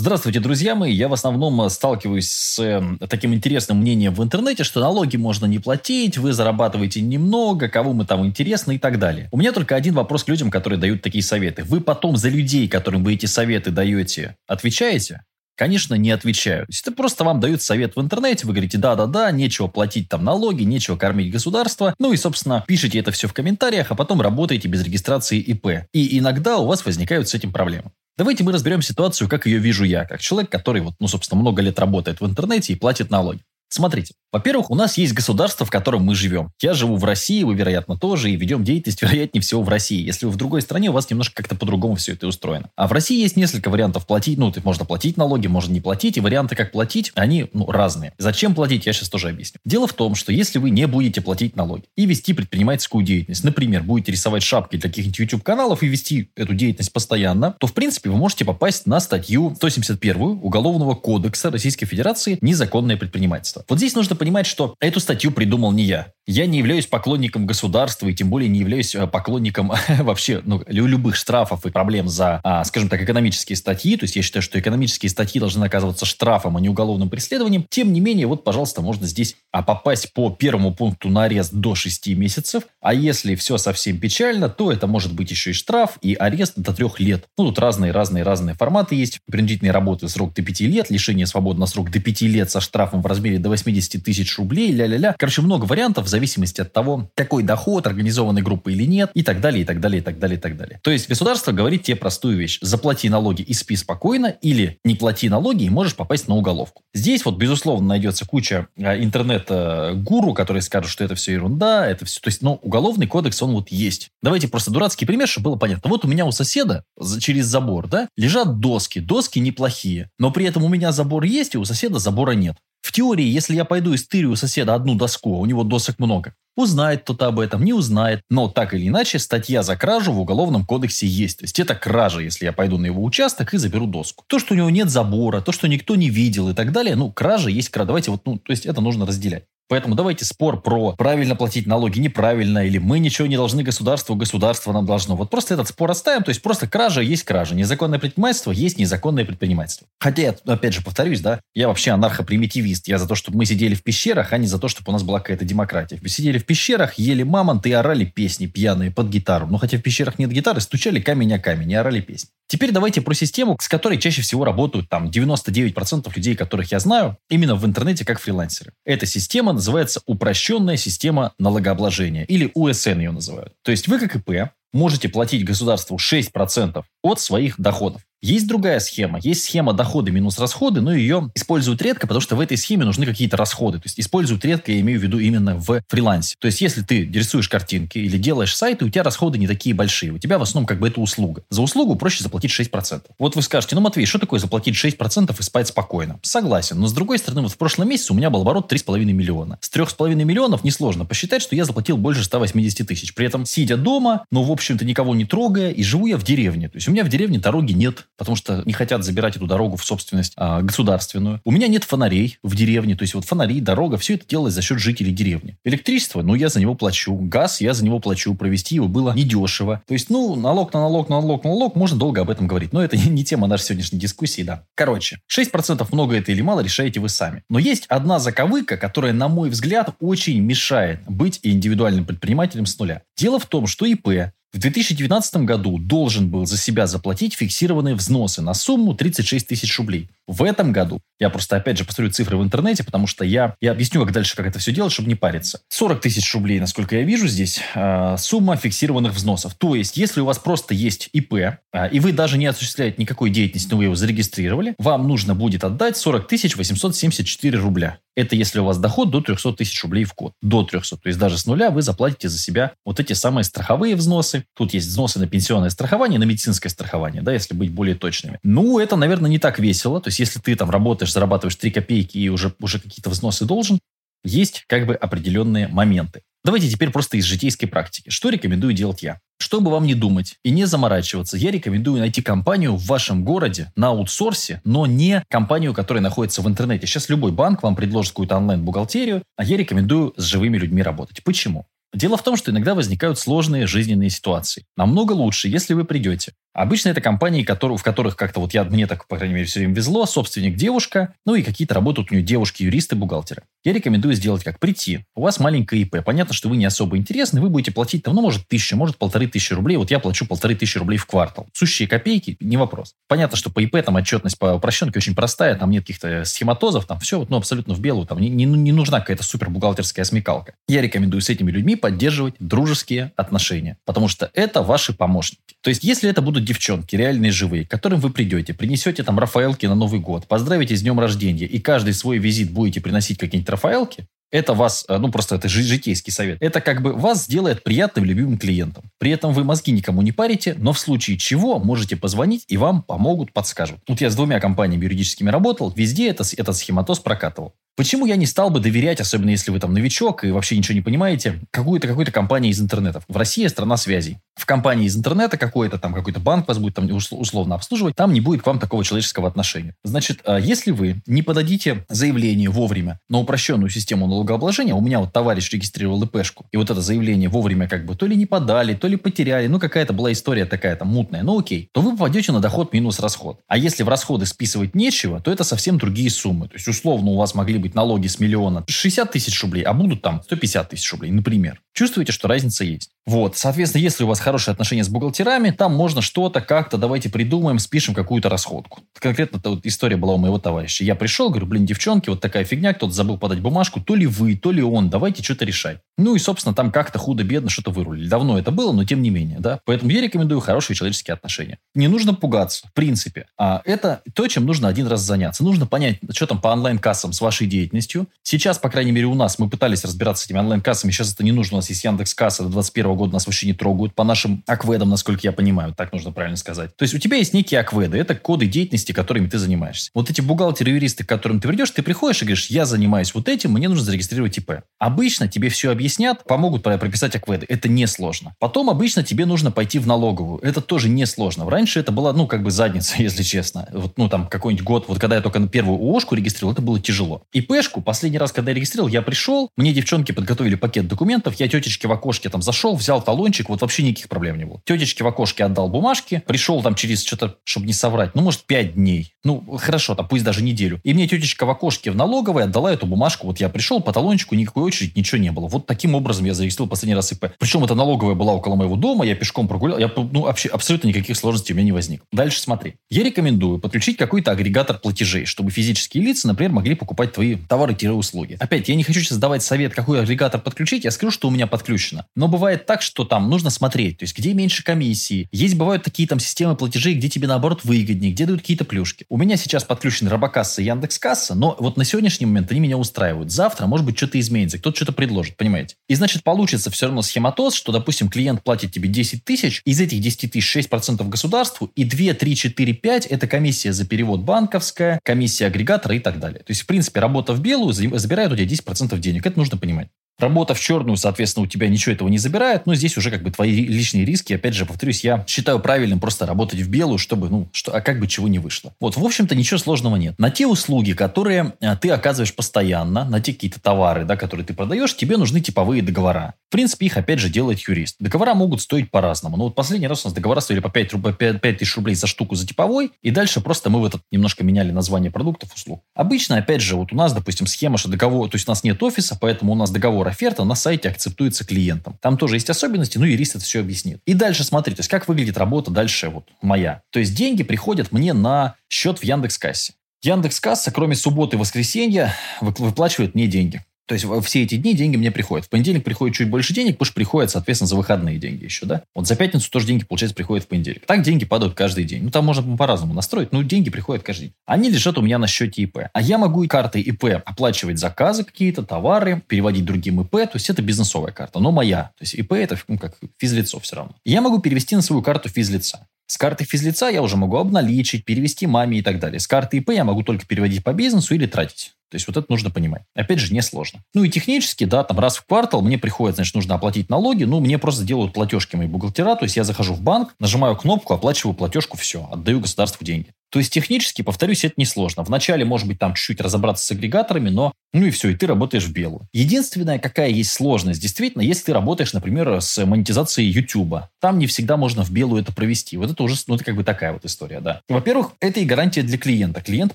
Здравствуйте, друзья мои. Я в основном э, сталкиваюсь с э, таким интересным мнением в интернете, что налоги можно не платить, вы зарабатываете немного, кому мы там интересны и так далее. У меня только один вопрос к людям, которые дают такие советы. Вы потом за людей, которым вы эти советы даете, отвечаете? Конечно, не отвечаю. Это просто вам дают совет в интернете, вы говорите, да-да-да, нечего платить там налоги, нечего кормить государство. Ну и, собственно, пишите это все в комментариях, а потом работаете без регистрации ИП. И иногда у вас возникают с этим проблемы. Давайте мы разберем ситуацию, как ее вижу я, как человек, который, вот, ну, собственно, много лет работает в интернете и платит налоги. Смотрите, во-первых, у нас есть государство, в котором мы живем. Я живу в России, вы, вероятно, тоже, и ведем деятельность, вероятнее всего, в России. Если вы в другой стране, у вас немножко как-то по-другому все это устроено. А в России есть несколько вариантов платить. Ну, можно платить налоги, можно не платить, и варианты, как платить, они ну, разные. Зачем платить, я сейчас тоже объясню. Дело в том, что если вы не будете платить налоги и вести предпринимательскую деятельность, например, будете рисовать шапки для каких-нибудь YouTube-каналов и вести эту деятельность постоянно, то, в принципе, вы можете попасть на статью 171 Уголовного кодекса Российской Федерации «Незаконное предпринимательство». Вот здесь нужно понимать, что эту статью придумал не я. Я не являюсь поклонником государства и тем более не являюсь э, поклонником вообще ну, любых штрафов и проблем за, а, скажем так, экономические статьи. То есть я считаю, что экономические статьи должны наказываться штрафом, а не уголовным преследованием. Тем не менее, вот, пожалуйста, можно здесь а, попасть по первому пункту на арест до 6 месяцев. А если все совсем печально, то это может быть еще и штраф, и арест до 3 лет. Ну, тут разные-разные-разные форматы есть. Принудительные работы срок до 5 лет, лишение свободы на срок до 5 лет со штрафом в размере до 80 тысяч рублей, ля-ля-ля. Короче, много вариантов зависимости от того, какой доход, организованной группы или нет, и так далее, и так далее, и так далее, и так далее. То есть государство говорит тебе простую вещь. Заплати налоги и спи спокойно, или не плати налоги и можешь попасть на уголовку. Здесь вот, безусловно, найдется куча э, интернет-гуру, которые скажут, что это все ерунда, это все... То есть, ну, уголовный кодекс, он вот есть. Давайте просто дурацкий пример, чтобы было понятно. Вот у меня у соседа через забор, да, лежат доски. Доски неплохие. Но при этом у меня забор есть, и у соседа забора нет. В теории, если я пойду и стырю у соседа одну доску, у него досок много, узнает кто-то об этом, не узнает. Но так или иначе, статья за кражу в Уголовном кодексе есть. То есть это кража, если я пойду на его участок и заберу доску. То, что у него нет забора, то, что никто не видел и так далее, ну, кража есть кража. Давайте вот, ну, то есть это нужно разделять. Поэтому давайте спор про правильно платить налоги, неправильно, или мы ничего не должны государству, государство нам должно. Вот просто этот спор оставим, то есть просто кража есть кража, незаконное предпринимательство есть незаконное предпринимательство. Хотя, я, опять же, повторюсь, да, я вообще анархопримитивист, я за то, чтобы мы сидели в пещерах, а не за то, чтобы у нас была какая-то демократия. Мы сидели в пещерах, ели мамонты и орали песни пьяные под гитару. Но хотя в пещерах нет гитары, стучали камень о камень и орали песни. Теперь давайте про систему, с которой чаще всего работают там 99% людей, которых я знаю, именно в интернете как фрилансеры. Эта система называется упрощенная система налогообложения, или УСН ее называют. То есть вы как ИП можете платить государству 6% от своих доходов. Есть другая схема. Есть схема доходы минус расходы, но ее используют редко, потому что в этой схеме нужны какие-то расходы. То есть используют редко, я имею в виду именно в фрилансе. То есть если ты рисуешь картинки или делаешь сайты, у тебя расходы не такие большие. У тебя в основном как бы это услуга. За услугу проще заплатить 6%. Вот вы скажете, ну, Матвей, что такое заплатить 6% и спать спокойно? Согласен. Но с другой стороны, вот в прошлом месяце у меня был оборот 3,5 миллиона. С 3,5 миллионов несложно посчитать, что я заплатил больше 180 тысяч. При этом сидя дома, но, в общем-то, никого не трогая, и живу я в деревне. То есть у меня в деревне дороги нет потому что не хотят забирать эту дорогу в собственность а, государственную. У меня нет фонарей в деревне, то есть вот фонари, дорога, все это делалось за счет жителей деревни. Электричество, ну, я за него плачу. Газ, я за него плачу. Провести его было недешево. То есть, ну, налог на налог, на налог, на налог, можно долго об этом говорить. Но это не, не тема нашей сегодняшней дискуссии, да. Короче, 6% много это или мало, решаете вы сами. Но есть одна заковыка, которая, на мой взгляд, очень мешает быть индивидуальным предпринимателем с нуля. Дело в том, что ИП в 2019 году должен был за себя заплатить фиксированные взносы на сумму 36 тысяч рублей. В этом году, я просто опять же посмотрю цифры в интернете, потому что я, я объясню, как дальше, как это все делать, чтобы не париться. 40 тысяч рублей, насколько я вижу здесь, э, сумма фиксированных взносов. То есть, если у вас просто есть ИП, э, и вы даже не осуществляете никакой деятельности, но вы его зарегистрировали, вам нужно будет отдать 40 тысяч 874 рубля. Это если у вас доход до 300 тысяч рублей в год. До 300. То есть даже с нуля вы заплатите за себя вот эти самые страховые взносы. Тут есть взносы на пенсионное страхование, на медицинское страхование, да, если быть более точными. Ну, это, наверное, не так весело. То есть если ты там работаешь, зарабатываешь 3 копейки и уже, уже какие-то взносы должен, есть как бы определенные моменты. Давайте теперь просто из житейской практики. Что рекомендую делать я? Чтобы вам не думать и не заморачиваться, я рекомендую найти компанию в вашем городе на аутсорсе, но не компанию, которая находится в интернете. Сейчас любой банк вам предложит какую-то онлайн-бухгалтерию, а я рекомендую с живыми людьми работать. Почему? Дело в том, что иногда возникают сложные жизненные ситуации. Намного лучше, если вы придете Обычно это компании, которые, в которых как-то вот я, мне так, по крайней мере, все время везло, собственник девушка, ну и какие-то работают у нее девушки, юристы, бухгалтеры. Я рекомендую сделать как? Прийти. У вас маленькая ИП. Понятно, что вы не особо интересны, вы будете платить там, ну, может, тысяча, может, полторы тысячи рублей. Вот я плачу полторы тысячи рублей в квартал. Сущие копейки, не вопрос. Понятно, что по ИП там отчетность по упрощенке очень простая, там нет каких-то схематозов, там все вот, ну, абсолютно в белую, там не, не, не нужна какая-то супер бухгалтерская смекалка. Я рекомендую с этими людьми поддерживать дружеские отношения, потому что это ваши помощники. То есть, если это будут девчонки, реальные живые, к которым вы придете, принесете там Рафаэлки на Новый год, поздравите с днем рождения, и каждый свой визит будете приносить какие-нибудь Рафаэлки, это вас, э, ну просто это житейский совет, это как бы вас сделает приятным любимым клиентом. При этом вы мозги никому не парите, но в случае чего можете позвонить и вам помогут, подскажут. Вот я с двумя компаниями юридическими работал, везде это, этот схематоз прокатывал. Почему я не стал бы доверять, особенно если вы там новичок и вообще ничего не понимаете, какую-то какой-то компании из интернета? В России страна связей. В компании из интернета какой-то там какой-то банк вас будет там условно обслуживать, там не будет к вам такого человеческого отношения. Значит, а если вы не подадите заявление вовремя на упрощенную систему налогообложения, у меня вот товарищ регистрировал ИПшку, и вот это заявление вовремя как бы то ли не подали, то ли потеряли, ну какая-то была история такая там мутная, ну окей, то вы попадете на доход минус расход. А если в расходы списывать нечего, то это совсем другие суммы. То есть условно у вас могли быть быть налоги с миллиона 60 тысяч рублей, а будут там 150 тысяч рублей, например. Чувствуете, что разница есть? Вот, соответственно, если у вас хорошие отношения с бухгалтерами, там можно что-то как-то, давайте придумаем, спишем какую-то расходку. Конкретно это вот история была у моего товарища. Я пришел, говорю, блин, девчонки, вот такая фигня, кто-то забыл подать бумажку, то ли вы, то ли он, давайте что-то решать. Ну и, собственно, там как-то худо-бедно что-то вырулили. Давно это было, но тем не менее, да. Поэтому я рекомендую хорошие человеческие отношения. Не нужно пугаться, в принципе. А это то, чем нужно один раз заняться. Нужно понять, что там по онлайн-кассам с вашей деятельностью. Сейчас, по крайней мере, у нас мы пытались разбираться с этими онлайн-кассами, сейчас это не нужно, у нас есть Яндекс Касса, до 2021 года нас вообще не трогают, по нашим акведам, насколько я понимаю, так нужно правильно сказать. То есть у тебя есть некие акведы, это коды деятельности, которыми ты занимаешься. Вот эти бухгалтеры, юристы, к которым ты придешь, ты приходишь и говоришь, я занимаюсь вот этим, мне нужно зарегистрировать ИП. Обычно тебе все объяснят, помогут прописать акведы. Это несложно. Потом обычно тебе нужно пойти в налоговую. Это тоже несложно. Раньше это была, ну, как бы задница, если честно. Вот, ну, там, какой-нибудь год, вот когда я только на первую ООшку регистрировал, это было тяжело. ИПшку, последний раз, когда я регистрировал, я пришел, мне девчонки подготовили пакет документов, я тетечке в окошке там зашел, взял талончик, вот вообще никаких проблем не было. Тетечке в окошке отдал бумажки, пришел там через что-то, чтобы не соврать, ну, может, пять дней. Ну, хорошо, там пусть даже неделю. И мне тетечка в окошке в налоговой отдала эту бумажку. Вот я пришел по талончику, никакой очереди, ничего не было. Вот таким образом я зарегистрировал последний раз ИП. Причем эта налоговая была около моего дома, я пешком прогулял, я, ну, вообще абсолютно никаких сложностей у меня не возникло. Дальше смотри. Я рекомендую подключить какой-то агрегатор платежей, чтобы физические лица, например, могли покупать твои товары-услуги. Опять, я не хочу сейчас давать совет, какой агрегатор подключить, я скажу, что у меня подключено. Но бывает так, что там нужно смотреть, то есть где меньше комиссии. Есть бывают такие там системы платежей, где тебе наоборот выгоднее, где дают какие-то плюшки. У меня сейчас подключены Робокасса и Яндекс.Касса, но вот на сегодняшний момент они меня устраивают. Завтра, может быть, что-то изменится, кто-то что-то предложит, понимаете? И значит, получится все равно схематоз, что, допустим, клиент платит тебе 10 тысяч, из этих 10 тысяч 6% государству, и 2, 3, 4, 5 это комиссия за перевод банковская, комиссия агрегатора и так далее. То есть, в принципе, работа в белую забирает у тебя 10% денег. Это нужно понимать. Работа в черную, соответственно, у тебя ничего этого не забирает, но здесь уже как бы твои личные риски. Опять же, повторюсь, я считаю правильным просто работать в белую, чтобы, ну, что, а как бы чего не вышло. Вот, в общем-то, ничего сложного нет. На те услуги, которые а, ты оказываешь постоянно, на те какие-то товары, да, которые ты продаешь, тебе нужны типовые договора. В принципе, их, опять же, делает юрист. Договора могут стоить по-разному. Но вот последний раз у нас договора стоили по 5, руб... 5, 5 тысяч рублей за штуку за типовой, и дальше просто мы в этот немножко меняли название продуктов, услуг. Обычно, опять же, вот у нас, допустим, схема, что договор, то есть у нас нет офиса, поэтому у нас договор оферта на сайте акцептуется клиентом. Там тоже есть особенности, но юрист это все объяснит. И дальше смотри, то есть как выглядит работа дальше вот моя. То есть деньги приходят мне на счет в Яндекс.Кассе. Яндекс.Касса, кроме субботы и воскресенья, выплачивает мне деньги. То есть все эти дни деньги мне приходят. В понедельник приходит чуть больше денег, потому что приходят, соответственно, за выходные деньги еще, да? Вот за пятницу тоже деньги, получается, приходят в понедельник. Так деньги падают каждый день. Ну, там можно по-разному настроить, но деньги приходят каждый день. Они лежат у меня на счете ИП. А я могу и картой ИП оплачивать заказы какие-то, товары, переводить другим ИП. То есть это бизнесовая карта, но моя. То есть ИП это ну, как физлицо все равно. Я могу перевести на свою карту физлица. С карты физлица я уже могу обналичить, перевести маме и так далее. С карты ИП я могу только переводить по бизнесу или тратить. То есть вот это нужно понимать. Опять же, несложно. Ну и технически, да, там раз в квартал мне приходит, значит, нужно оплатить налоги. Ну, мне просто делают платежки мои бухгалтера. То есть я захожу в банк, нажимаю кнопку, оплачиваю платежку, все, отдаю государству деньги. То есть технически, повторюсь, это несложно. Вначале, может быть, там чуть-чуть разобраться с агрегаторами, но ну и все, и ты работаешь в белую. Единственная, какая есть сложность, действительно, если ты работаешь, например, с монетизацией YouTube, там не всегда можно в белую это провести. Вот это уже, ну, это как бы такая вот история, да. Во-первых, это и гарантия для клиента. Клиент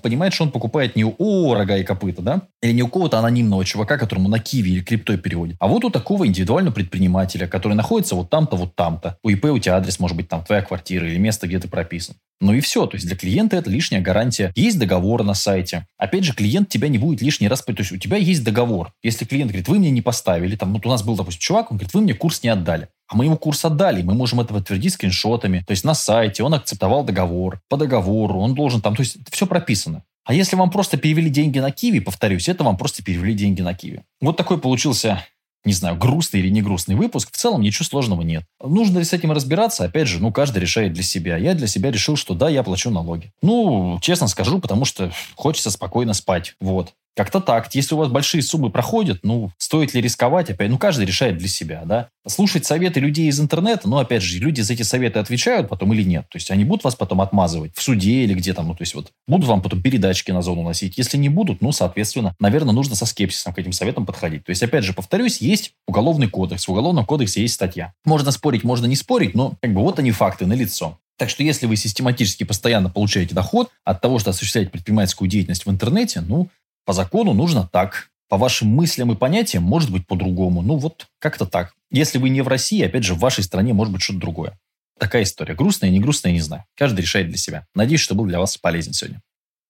понимает, что он покупает не у рога и копыта, да, или не у кого-то анонимного чувака, которому на киви или криптой переводит, а вот у такого индивидуального предпринимателя, который находится вот там-то, вот там-то. У ИП у тебя адрес может быть там твоя квартира или место, где ты прописан. Ну и все. То есть для клиента это лишняя гарантия. Есть договор на сайте. Опять же, клиент тебя не будет лишний раз... То есть у тебя есть договор. Если клиент говорит, вы мне не поставили, там, вот у нас был, допустим, чувак, он говорит, вы мне курс не отдали. А мы ему курс отдали, мы можем это подтвердить скриншотами. То есть на сайте он акцептовал договор, по договору, он должен там, то есть все прописано. А если вам просто перевели деньги на Киви, повторюсь, это вам просто перевели деньги на Киви. Вот такой получился не знаю, грустный или не грустный выпуск, в целом ничего сложного нет. Нужно ли с этим разбираться? Опять же, ну, каждый решает для себя. Я для себя решил, что да, я плачу налоги. Ну, честно скажу, потому что хочется спокойно спать. Вот. Как-то так. Если у вас большие суммы проходят, ну, стоит ли рисковать? Опять, ну, каждый решает для себя, да. Слушать советы людей из интернета, ну, опять же, люди за эти советы отвечают потом или нет. То есть они будут вас потом отмазывать в суде или где там, ну, то есть вот будут вам потом передачки на зону носить. Если не будут, ну, соответственно, наверное, нужно со скепсисом к этим советам подходить. То есть, опять же, повторюсь, есть уголовный кодекс. В уголовном кодексе есть статья. Можно спорить, можно не спорить, но как бы вот они факты на лицо. Так что если вы систематически постоянно получаете доход от того, что осуществляете предпринимательскую деятельность в интернете, ну, по закону нужно так. По вашим мыслям и понятиям может быть по-другому. Ну вот как-то так. Если вы не в России, опять же, в вашей стране может быть что-то другое. Такая история. Грустная, не грустная, не знаю. Каждый решает для себя. Надеюсь, что был для вас полезен сегодня.